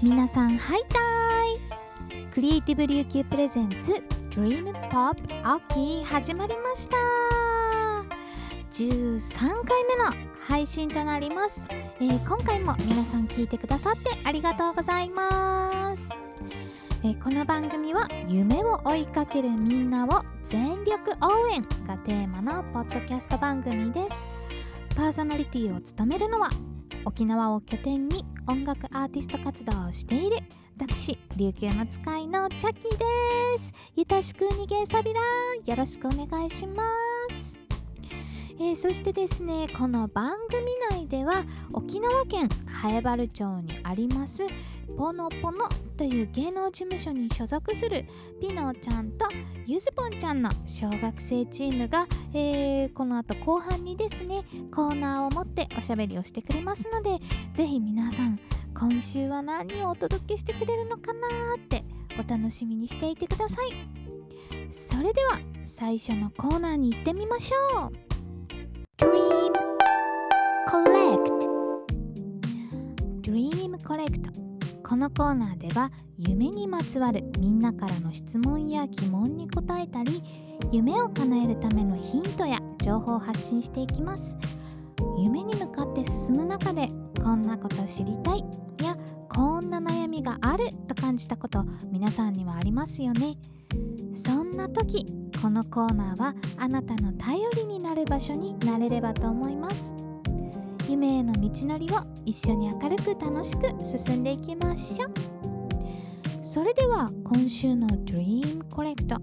皆さんハイタイ。クリエイティブ琉球プレゼンツ Dream Pop 秋始まりました。13回目の配信となります、えー、今回も皆さん聞いてくださってありがとうございます。えこの番組は夢を追いかけるみんなを全力応援がテーマのポッドキャスト番組です。パーソナリティを務めるのは沖縄を拠点に音楽アーティスト活動をしている私琉球の使いのチャキです。ゆたしく逃げさびらよろしくお願いします。えー、そしてですねこの番組内では沖縄県南原町にありますポノポノという芸能事務所に所属するピノちゃんとゆずぽんちゃんの小学生チームが、えー、この後後半にですねコーナーを持っておしゃべりをしてくれますのでぜひ皆さん今週は何をお届けしてくれるのかなってお楽しみにしていてください。それでは最初のコーナーに行ってみましょう。Dream Collect Dream Collect このコーナーでは夢にまつわるみんなからの質問や疑問に答えたり夢を叶えるためのヒントや情報を発信していきます。夢に向かって進む中でこんなこと知りたい。やこんな悩みがあると感じたこと皆さんにはありますよね。そんな時このコーナーはあなたの頼りになる場所になれればと思います。夢への道のりを一緒に明るく楽しく進んでいきましょう。それでは今週の Dream Collect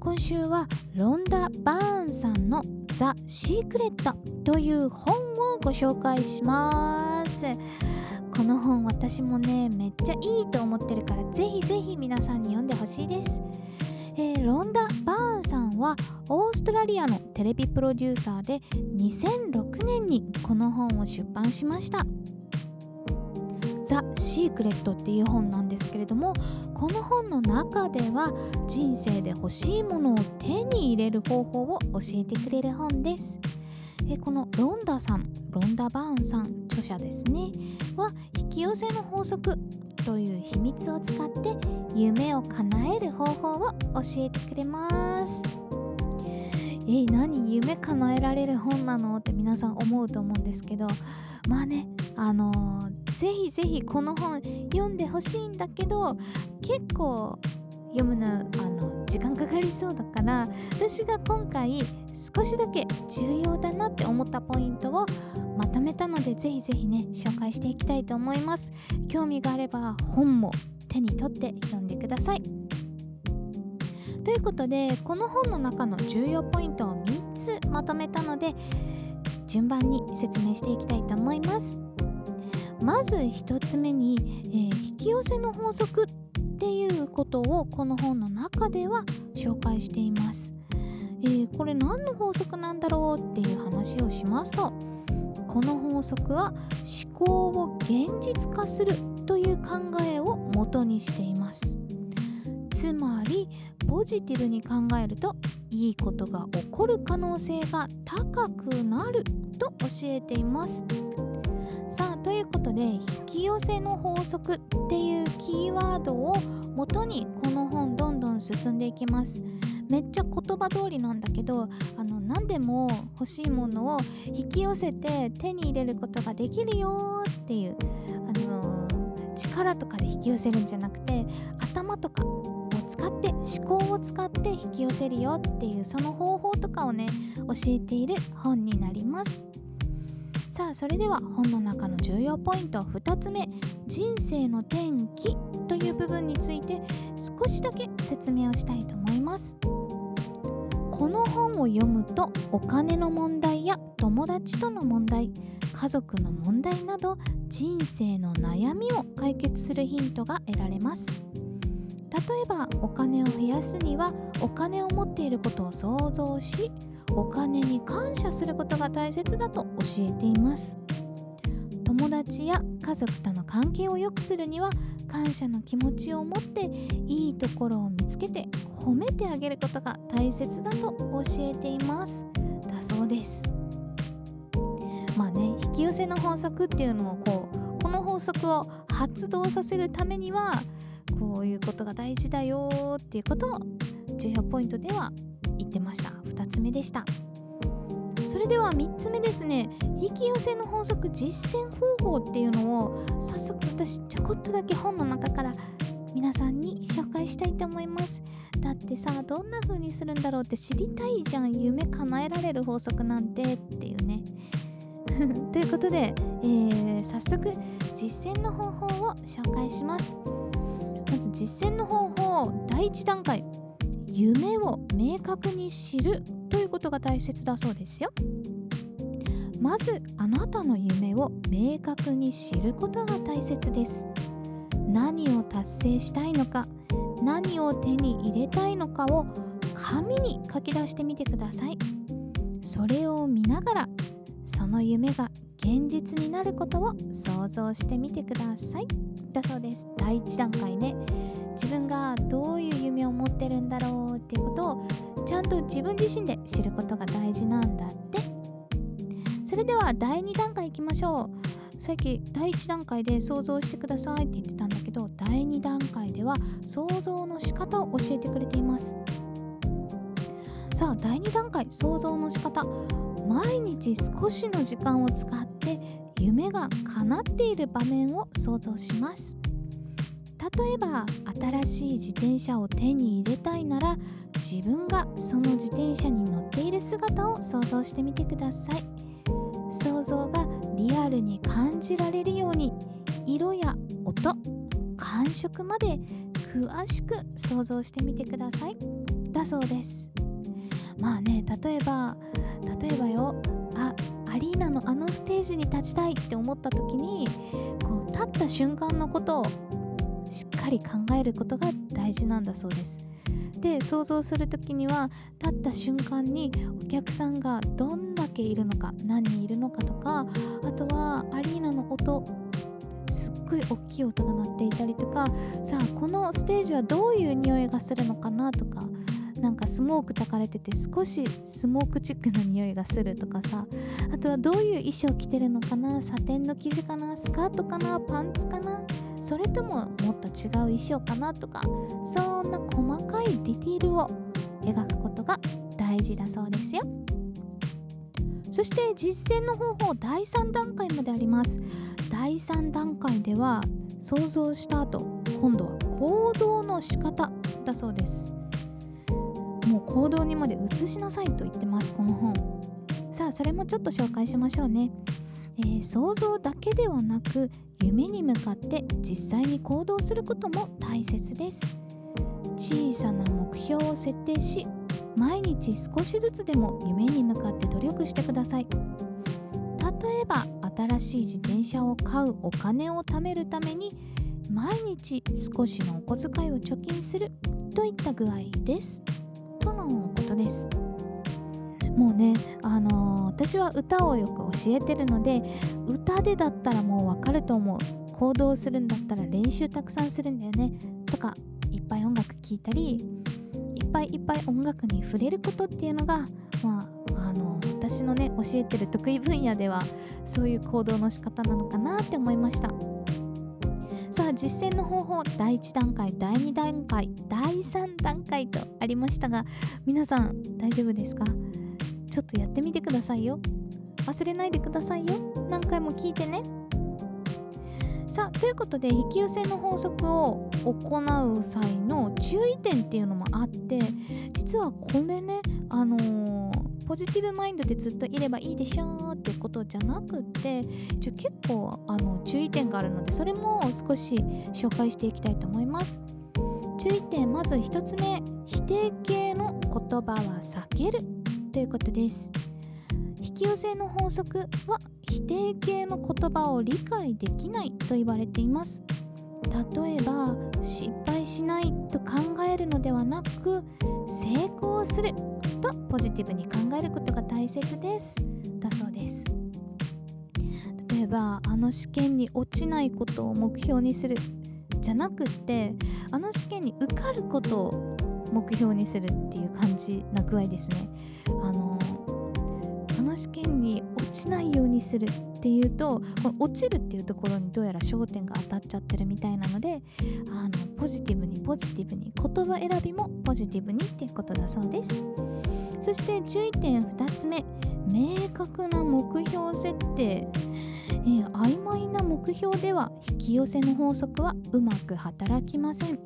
今週はロンダ・バーンさんの「ザ・シークレット」という本をご紹介します。この本私もねめっちゃいいと思ってるからぜひぜひ皆さんに読んでほしいです。えー、ロンダ・バーンさんはオーストラリアのテレビプロデューサーで2006年にこの本を出版しました「ザ・シークレット」っていう本なんですけれどもこの本の中では人生で欲しいものを手に入れる方法を教えてくれる本です。えこのロンダさんロンダ・バーンさん著者ですねは引き寄せの法則という秘密を使って夢を叶える方法を教えてくれます。え何夢叶えられる本なの？って皆さん思うと思うんですけど。まあねあのー、ぜひぜひこの本読んでほしいんだけど結構読むのあの時間かかりそうだから私が今回少しだけ重要だなって思ったポイントをまとめたのでぜひぜひね紹介していきたいと思います。興味があれば本も手に取って読んでください。ということでこの本の中の重要ポイントを3つまとめたので順番に説明していきたいと思います。まず1つ目に、えー、引き寄せの法則っていうことをこの本の中では紹介しています、えー、これ何の法則なんだろうっていう話をしますとこの法則は思考を現実化するという考えを元にしています。つまりポジティブに考えるといいことが起こる可能性が高くなると教えています。さあということで引き寄せの法則っていうキーワードを元にこの本どんどん進んでいきます。めっちゃ言葉通りなんだけどあの何でも欲しいものを引き寄せて手に入れることができるよっていう、あのー、力とかで引き寄せるんじゃなくて頭とかって思考を使って引き寄せるよっていうその方法とかをね教えている本になります。さあそれでは本の中の重要ポイント。2つ目人生の転機という部分について少しだけ説明をしたいと思います。この本を読むとお金の問題や友達との問題家族の問題など人生の悩みを解決するヒントが得られます。例えばお金を増やすにはお金を持っていることを想像しお金に感謝することが大切だと教えています。友達や家族との関係を良くするには感謝の気持ちを持っていいところを見つけて褒めてあげることが大切だと教えています。だそうです。まあね引き寄せの法則っていうのをこうこの法則を発動させるためにはこういうことが大事だよっていうことを重要ポイントでは言ってました。2つ目でした。それでは3つ目ですね。引き寄せの法則実践方法っていうのを早速私ちょこっとだけ本の中から皆さんに紹介したいと思います。だってさどんな風にするんだろうって知りたいじゃん夢叶えられる法則なんてっていうね。ということで、えー、早速実践の方法を紹介します。まず実践の方法第1段階夢を明確に知るということが大切だそうですよ。まずあなたの夢を明確に知ることが大切です。何を達成したいのか何を手に入れたいのかを紙に書き出してみてください。それを見ながらその夢が現実になることを想像してみてください。だそうです。第1段階ね。自分がどういう夢を持ってるんだろうっていうことをちゃんと自分自身で知ることが大事なんだって。それでは第2段階いきましょう。さっき第1段階で想像してくださいって言ってたんだけど第2段階では想像の仕方を教えてくれています。さあ第2段階想像の仕方。毎日少しの時間を使って夢が叶っている場面を想像します。例えば新しい自転車を手に入れたいなら自分がその自転車に乗っている姿を想像してみてください。想像がリアルに感じられるように色や音感触まで詳しく想像してみてください。だそうです。まあね例えば例えばよ。あアリーナのあのステージに立ちたいって思った時にこう立った瞬間のことをしっかり考えることが大事なんだそうです。で想像する時には立った瞬間にお客さんがどんだけいるのか何人いるのかとかあとはアリーナの音すっごい大きい音が鳴っていたりとかさあこのステージはどういう匂いがするのかなとかなんかスモーク焚かれてて少しスモークチックな匂いがするとかさあとはどういう衣装着てるのかなサテンの生地かなスカートかなパンツかなそれとももっと違う衣装かなとかそんな細かいディティールを描くことが大事だそうですよ。そして実践の方法第3段階まであります。第3段階では想像した後今度は行動の仕方だそうです。行動にまで移しなさいと言ってますこの本。さあそれもちょっと紹介しましょうね。えー、想像だけではなく夢に向かって実際に行動することも大切です。小さな目標を設定し毎日少しずつでも夢に向かって努力してください。例えば新しい自転車を買うお金を貯めるために毎日少しのお小遣いを貯金するといった具合です。とのことです。もうね、あのー、私は歌をよく教えてるので歌でだったらもうわかると思う。行動するんだったら練習たくさんするんだよね。とかいっぱい音楽聴いたりいっぱいいっぱい音楽に触れることっていうのがまああの私のね教えてる得意分野ではそういう行動の仕方なのかなって思いました。実践の方法第1段階第2段階第3段階とありましたが皆さん大丈夫ですか？ちょっとやってみてくださいよ。忘れないでくださいよ。何回も聞いてね。さあということで引き寄せの法則を行う際の注意点っていうのもあって実はこれねあのー、ポジティブマインドでずっといればいいでしょってことじゃなくて一応結構あの注意点があるのでそれも少し紹介していきたいと思います。注意点まず1つ目否定形の言葉は避けるということです。引き寄せの法則は否定形の言葉を理解できないと言われています。例えば失敗しないと考えるのではなく成功するとポジティブに考えることが大切です。だそうです。例えばあの試験に落ちないことを目標にするじゃなくってあの試験に受かることを目標にするっていう感じな具合ですね。あの試験に落ちないようにするっていうとこの落ちるっていうところにどうやら焦点が当たっちゃってるみたいなのであのポジティブにポジティブに言葉選びもポジティブにっていうことだそうです。そして注意点2つ目明確な目標設定、えー、曖昧な目標では引き寄せの法則はうまく働きません。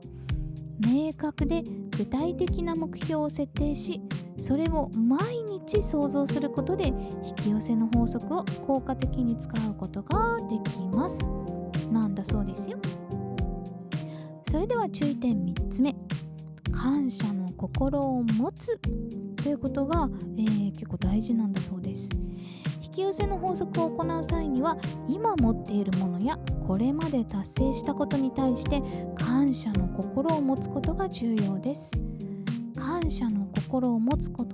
明確で具体的な目標を設定しそれを毎日想像することで引き寄せの法則を効果的に使うことができます。なんだそうですよ。それでは注意点3つ目。感謝の心を持つ。ということが、えー、結構大事なんだそうです。引き寄せの法則を行う際には今持っているものやこれまで達成したことに対して感謝の心を持つことが重要です。感謝の心を持つこと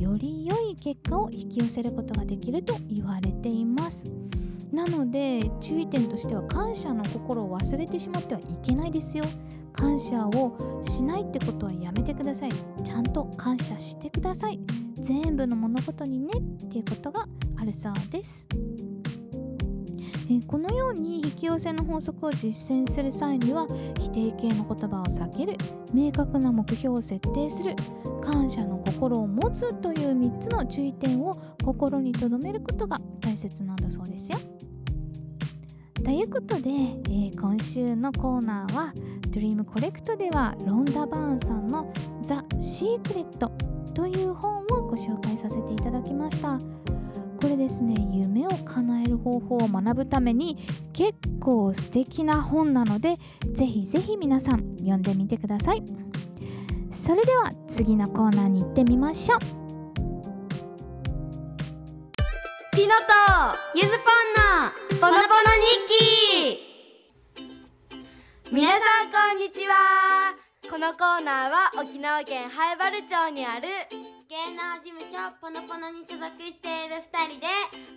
より良い結果を引き寄せることができると言われています。なので注意点としては感謝の心を忘れてしまってはいけないですよ。感謝をしないってことはやめてください。ちゃんと感謝してください。全部の物事にねっていうことがあるそうです。えこのように引き寄せの法則を実践する際には否定形の言葉を避ける明確な目標を設定する感謝の心を持つという3つの注意点を心に留めることが大切なんだそうですよ。ということで、えー、今週のコーナーは Dream Collect ではロンダ・バーンさんの「ザ・シークレット」という本をご紹介させていただきました。これですね夢を叶える方法を学ぶために結構素敵な本なのでぜひぜひ皆さん読んでみてください。それでは次のコーナーに行ってみましょう。ピノとゆずぽんのボノボノ日記。皆さんこんにちは。このコーナーは沖縄県灰原町にある芸能事務所ポノポノに所属している二人で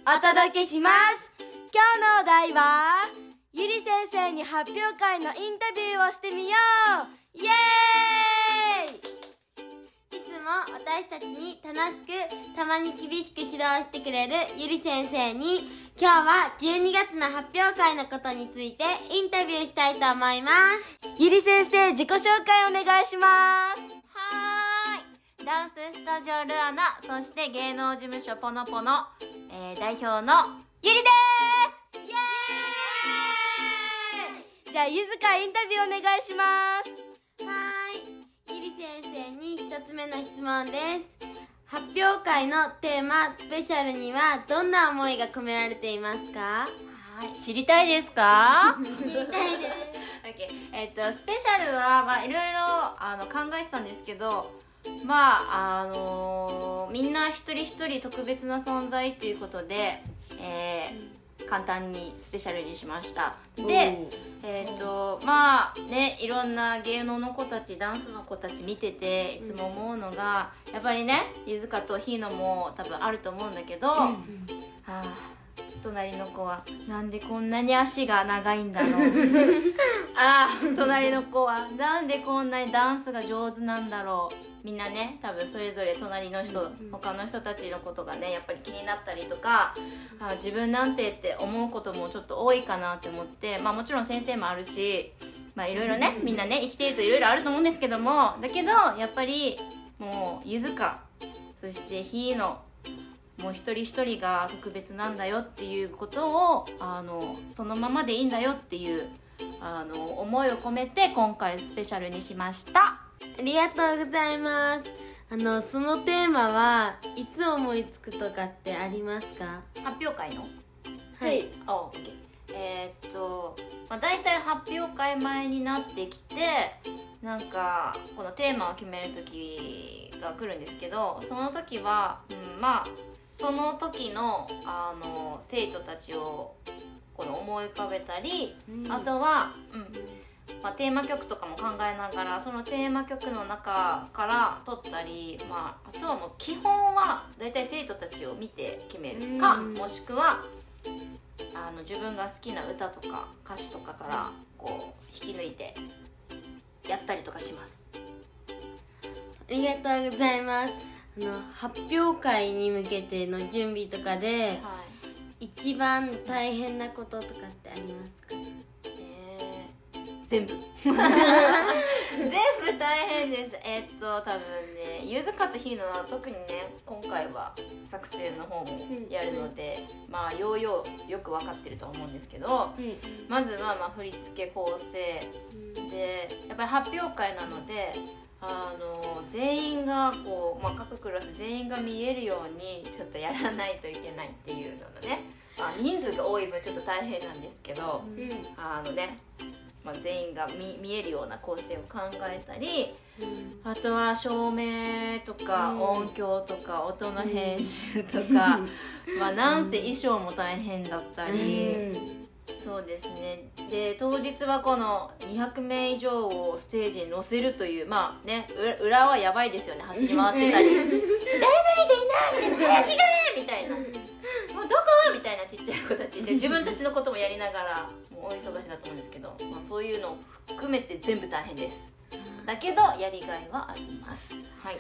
お届けします。今日のお題はゆり先生に発表会のインタビューをしてみよう。イエーイ。いつも私たちに楽しくたまに厳しく指導してくれるゆり先生に今日は12月の発表会のことについてインタビューしたいと思います。ゆり先生自己紹介お願いします。ダンススタジオルアナそして芸能事務所ポノポノ、えー、代表のゆりです。イエーイじゃあゆずかインタビューお願いしますつ目の質問です。発表会のテーマスペシャルにはどんな思いが込められていますか？はい。知りたいですか？知りたいです。OK えっとスペシャルはまあいろいろあの考えてたんですけどまああのー、みんな一人一人特別な存在っていうことで、えー、簡単にスペシャルにしました。でえっ、ー、とまあねいろんな芸能の子たちダンスの子たち見てていつも思うのがやっぱりね飯塚とひのも多分あると思うんだけど、はあ隣の子はなんでこんなに足が長いんだろう。ああ隣の子はなんでこんなにダンスが上手なんだろう。みんなね多分それぞれ隣の人、うん、他の人たちのことがねやっぱり気になったりとか、うん、あ自分なんてって思うこともちょっと多いかなって思ってまあもちろん先生もあるしまあいろいろねみんなね生きているといろいろあると思うんですけどもだけどやっぱりもうゆずか。そしてひーのもう一人一人が特別なんだよっていうことをあのそのままでいいんだよっていうあの思いを込めて今回スペシャルにしました。ありがとうございます。あのそのテーマはいつ思いつくとかってありますか？発表会の？はい。あ、オッケーえー、っと、まあ、大体発表会前になってきてなんかこのテーマを決める時が来るんですけどその時は、うん、まあその時のあの生徒たちをこの思い浮かべたり、うん、あとは、うん、まあ、テーマ曲とかも考えながらそのテーマ曲の中から撮ったり、まあ、あとはもう基本は大体生徒たちを見て決めるか、もしくはあの自分が好きな歌とか歌詞とかからこう引き抜いてやったりとかします。ありがとうございます。あの発表会に向けての準備とかではい。一番大変なこととかってありますか？えー全部。全部大変です。えっと多分ねゆずかとひのは特にね今回は作成の方もやるのでまあようようよく分かってるとは思うんですけどまずはまあ振り付け構成。でやっぱり発表会なのであの全員がこう、まあ、各クラス全員が見えるようにちょっとやらないといけないっていうののね、まあ、人数が多い分ちょっと大変なんですけど、あのね、まあ、全員が見見えるような構成を考えたりあとは照明とか音響とか音の編集とか、まあなんせ衣装も大変だったり。そうですねで当日はこの200名以上をステージに乗せるというまあねう裏はやばいですよね走り回ってたり「誰々がいない!」みたいな「早着替え!」みたいな「もうどこ?」みたいなちっちゃい子たちで自分たちのこともやりながらもう大忙しだと思うんですけど、まあ、そういうのを含めて全部大変ですだけどやりがいはありますはい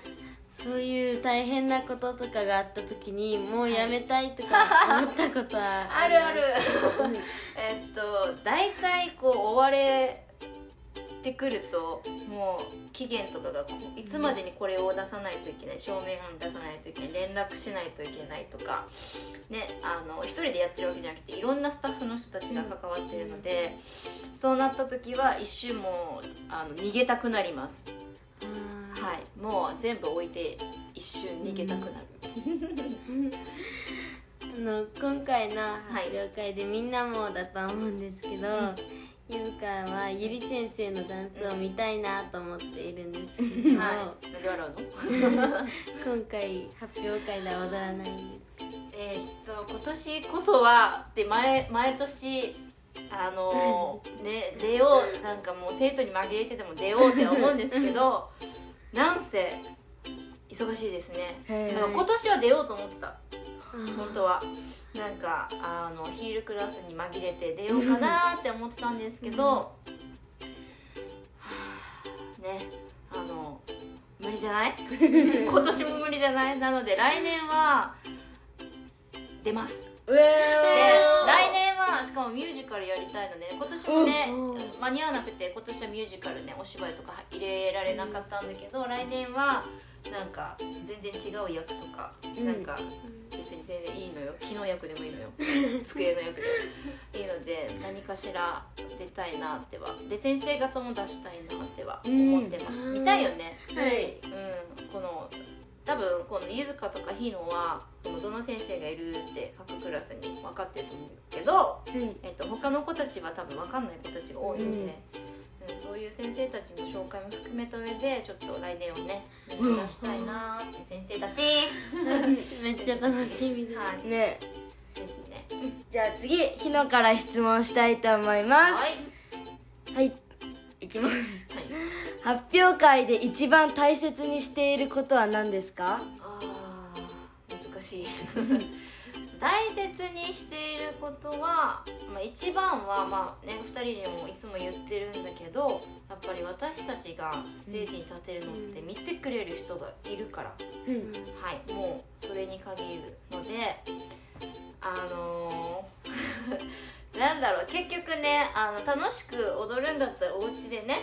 そういう大変なこととかがあった時にもうやめたいとか 思ったことはあるある。えっと大体こう追われてくるともう期限とかがこういつまでにこれを出さないといけない証明案出さないといけない連絡しないといけないとかねあの一人でやってるわけじゃなくていろんなスタッフの人たちが関わってるので、そうなった時は一瞬もうあの逃げたくなりますもう全部置いて一瞬逃げたくなる、ーあの今回の発表会でみんなもだと思うんですけど、ゆずかはゆり先生のダンスを見たいなと思っているんですけど、はい。今回発表会では踊らないんですえーっと今年こそはって毎毎年あのー ね出ようなんかもう生徒に紛れてても出ようって思うんですけどなんせ忙しいですね。だから今年は出ようと思ってた。本当は。なんかあのヒールクラスに紛れて出ようかなって思ってたんですけどはあねあの無理じゃない？今年も無理じゃない？なので来年は出ます。うえで来年はしかもミュージカルやりたいので今年もねうんうん。間に合わなくて今年はミュージカルねお芝居とか入れられなかったんだけど来年はなんか全然違う役とか、なんか別に全然いいのよ。木の役でもいいのよ。机の役でも。いいので何かしら出たいなっては。で先生方も出したいなっては思ってます、うん。見たいよね。はい。うん、この多分このゆずかとかひのはどの先生がいるって各クラスに分かってると思うけど、えっと、他の子たちは多分分かんない子たちが多いので、うん。そういう先生たちの紹介も含めた上でちょっと来年をね目指したいなーって先生たち。めっちゃ楽しみです、はい。ね。ですね。じゃあ次ひのから質問したいと思います。はい。はい。いきます。はい発表会で一番大切にしていることは何ですか？あー難しい。大切にしていることは、まあ、一番はまあね2人にもいつも言ってるんだけどやっぱり私たちがステージに立てるのって見てくれる人がいるから、はいもうそれに限るのであのー なんだろう結局ねあの楽しく踊るんだったらお家でね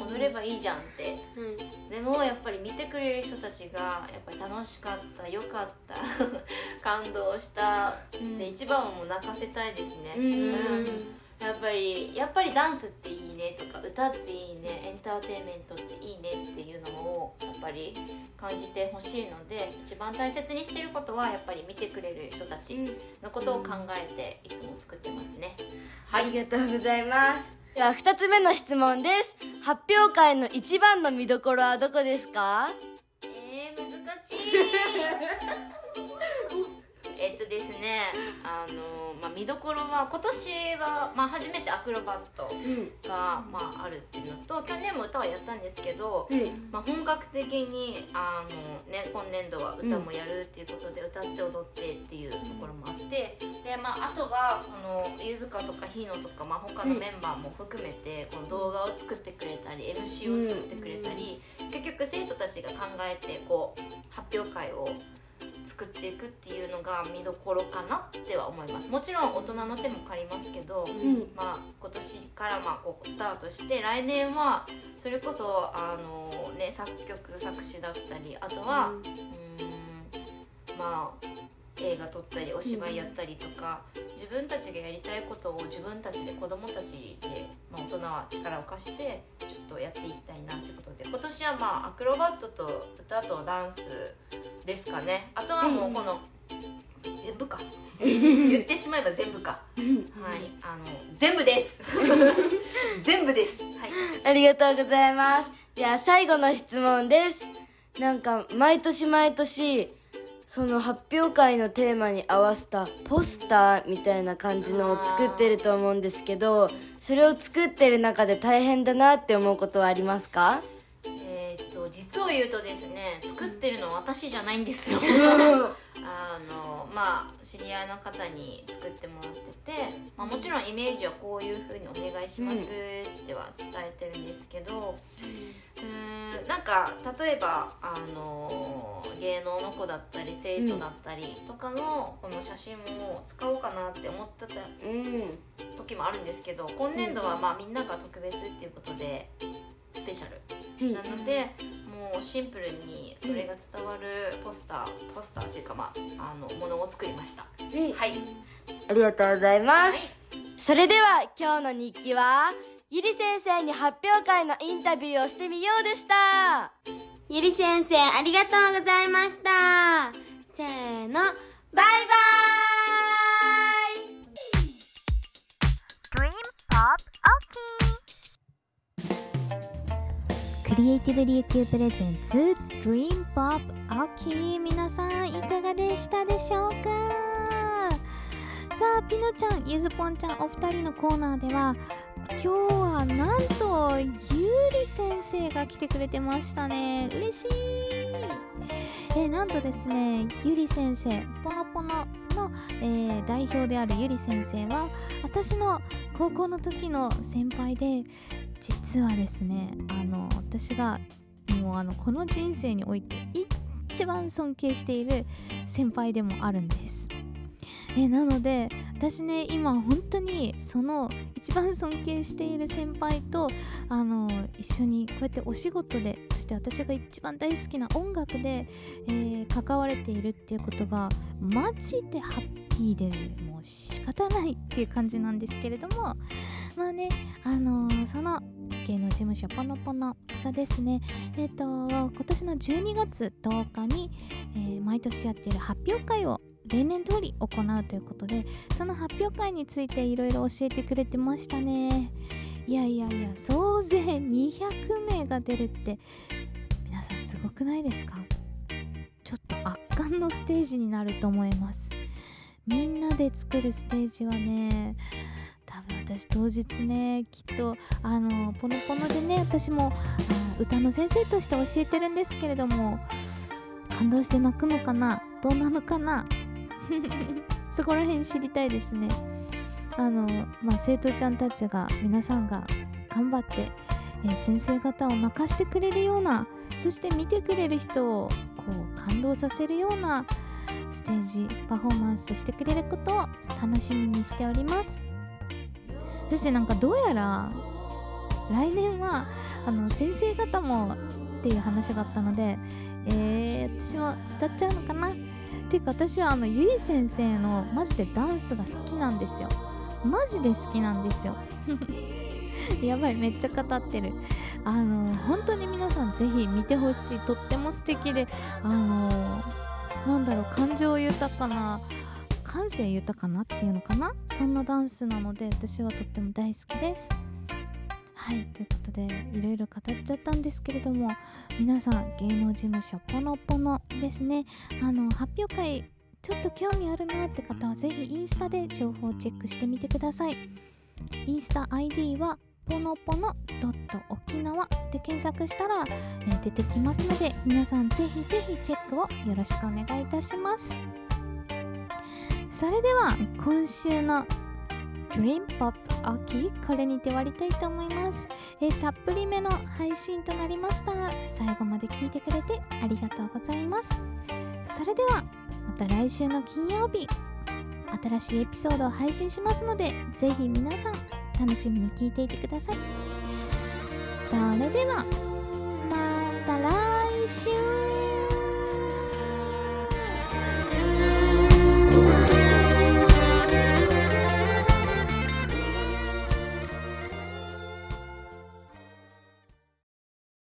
踊ればいいじゃんって。でもやっぱり見てくれる人たちがやっぱり楽しかったよかった 感動したで一番はもう泣かせたいですね、うん。やっぱりやっぱりダンスっていいねとか歌っていいねエンターテインメントっていいねっていうのをやっぱり感じてほしいので一番大切にしてることはやっぱり見てくれる人たちのことを考えていつも作ってますね、ありがとうございますでは2つ目の質問です。発表会の一番の見どころはどこですか？えー、難しい えっとですねあの、まあ、見どころは今年は、まあ、初めてアクロバットが、まあ、あるっていうのと去年も歌はやったんですけど、まあ、本格的にあの、ね、今年度は歌もやるっていうことで、歌って踊ってっていうところもあってで、まあ、あとはこのゆずかとかひのとか、まあ、他のメンバーも含めてこの動画を作ってくれたり MC を作ってくれたり、結局生徒たちが考えてこう発表会を作っていくっていうのが見どころかなっては思います。もちろん大人の手も借りますけど、うん。まあ、今年からまあこうスタートして来年はそれこそあの、ね、作曲作詞だったりあとは、うーんまあ映画撮ったりお芝居やったりとか、自分たちがやりたいことを自分たちで子供たちで、まあ、大人は力を貸してちょっとやっていきたいなってことで。今年はまあアクロバットと歌とダンスですかね。あとはもうこの、全部か。言ってしまえば全部か。はい。あの全部です。全部です。はい。ありがとうございます。じゃあ最後の質問です。なんか毎年毎年その発表会のテーマに合わせたポスターみたいな感じのを作ってると思うんですけどそれを作ってる中で大変だなって思うことはありますか？と実を言うとですね作ってるのは私じゃないんですよ。あのまあ知り合いの方に作ってもらってて、まあ、もちろんイメージはこういう風にお願いしますっては伝えてるんですけど、うーんなんか例えばあの芸能の子だったり生徒だったりとかのこの写真も使おうかなって思ってたうん。時もあるんですけど今年度はまあみんなが特別っていうことでスペシャル。なのでもうシンプルにそれが伝わるポスターポスターというかまああのものを作りました。はい。ありがとうございます、それでは今日の日記はゆり先生に発表会のインタビューをしてみようでした。ゆり先生ありがとうございました。せーの。バイバイクリエイティブ琉球プレゼンツ Dream Pop 秋皆さんいかがでしたでしょうか？さあピノちゃんゆずぽんちゃんお二人のコーナーでは今日はなんとゆり先生が来てくれてましたね。嬉しい。えなんとですねゆり先生ポノポノの、えー代表であるゆり先生は私の高校の時の先輩で実はですねあの私がもうあのこの人生において一番尊敬している先輩でもあるんです。えなので私ね今本当にその一番尊敬している先輩とあの一緒にこうやってお仕事でそして私が一番大好きな音楽で、えー関われているっていうことがマジでハッピーでもう仕方ないっていう感じなんですけれどもまあねあのーその芸能事務所ポノポノがですねえっ、と今年の12月10日に、えー毎年やっている発表会を例年通り行うということでその発表会についていろいろ教えてくれてましたね。いやいやいや総勢200名が出るって皆さんすごくないですか？ちょっと圧巻のステージになると思います。みんなで作るステージはね多分私当日ねきっとあのポノポノでね私もあ歌の先生として教えてるんですけれども感動して泣くのかな？どうなのかな？そこら辺知りたいですね。あのまあ生徒ちゃんたちが皆さんが頑張って、えー先生方を泣かしてくれるようなそして見てくれる人をこう感動させるようなステージパフォーマンスしてくれることを楽しみにしております。そしてなんかどうやら来年はあの先生方もっていう話があったのでえー、私も歌っちゃうのかな？っていうか私はあのゆり先生のマジでダンスが好きなんですよ。マジで好きなんですよ。やばいめっちゃ語ってる。あの本当に皆さんぜひ見てほしい。とっても素敵であのなんだろう感情豊かな感性豊かなっていうのかな？そんなダンスなので私はとっても大好きです。はいということでいろいろ語っちゃったんですけれども皆さん芸能事務所ポノポノですね。あの発表会ちょっと興味あるなって方はぜひインスタで情報をチェックしてみてください。インスタ ID はポノポノドット沖縄で検索したら、え出てきますので皆さんぜひぜひチェックをよろしくお願いいたします。それでは今週の Dream Pop 秋これにて終わりたいと思います、えーたっぷりめの配信となりました。最後まで聞いてくれてありがとうございます。それではまた来週の金曜日新しいエピソードを配信しますのでぜひ皆さん楽しみに聞いていてください。それではまた来週。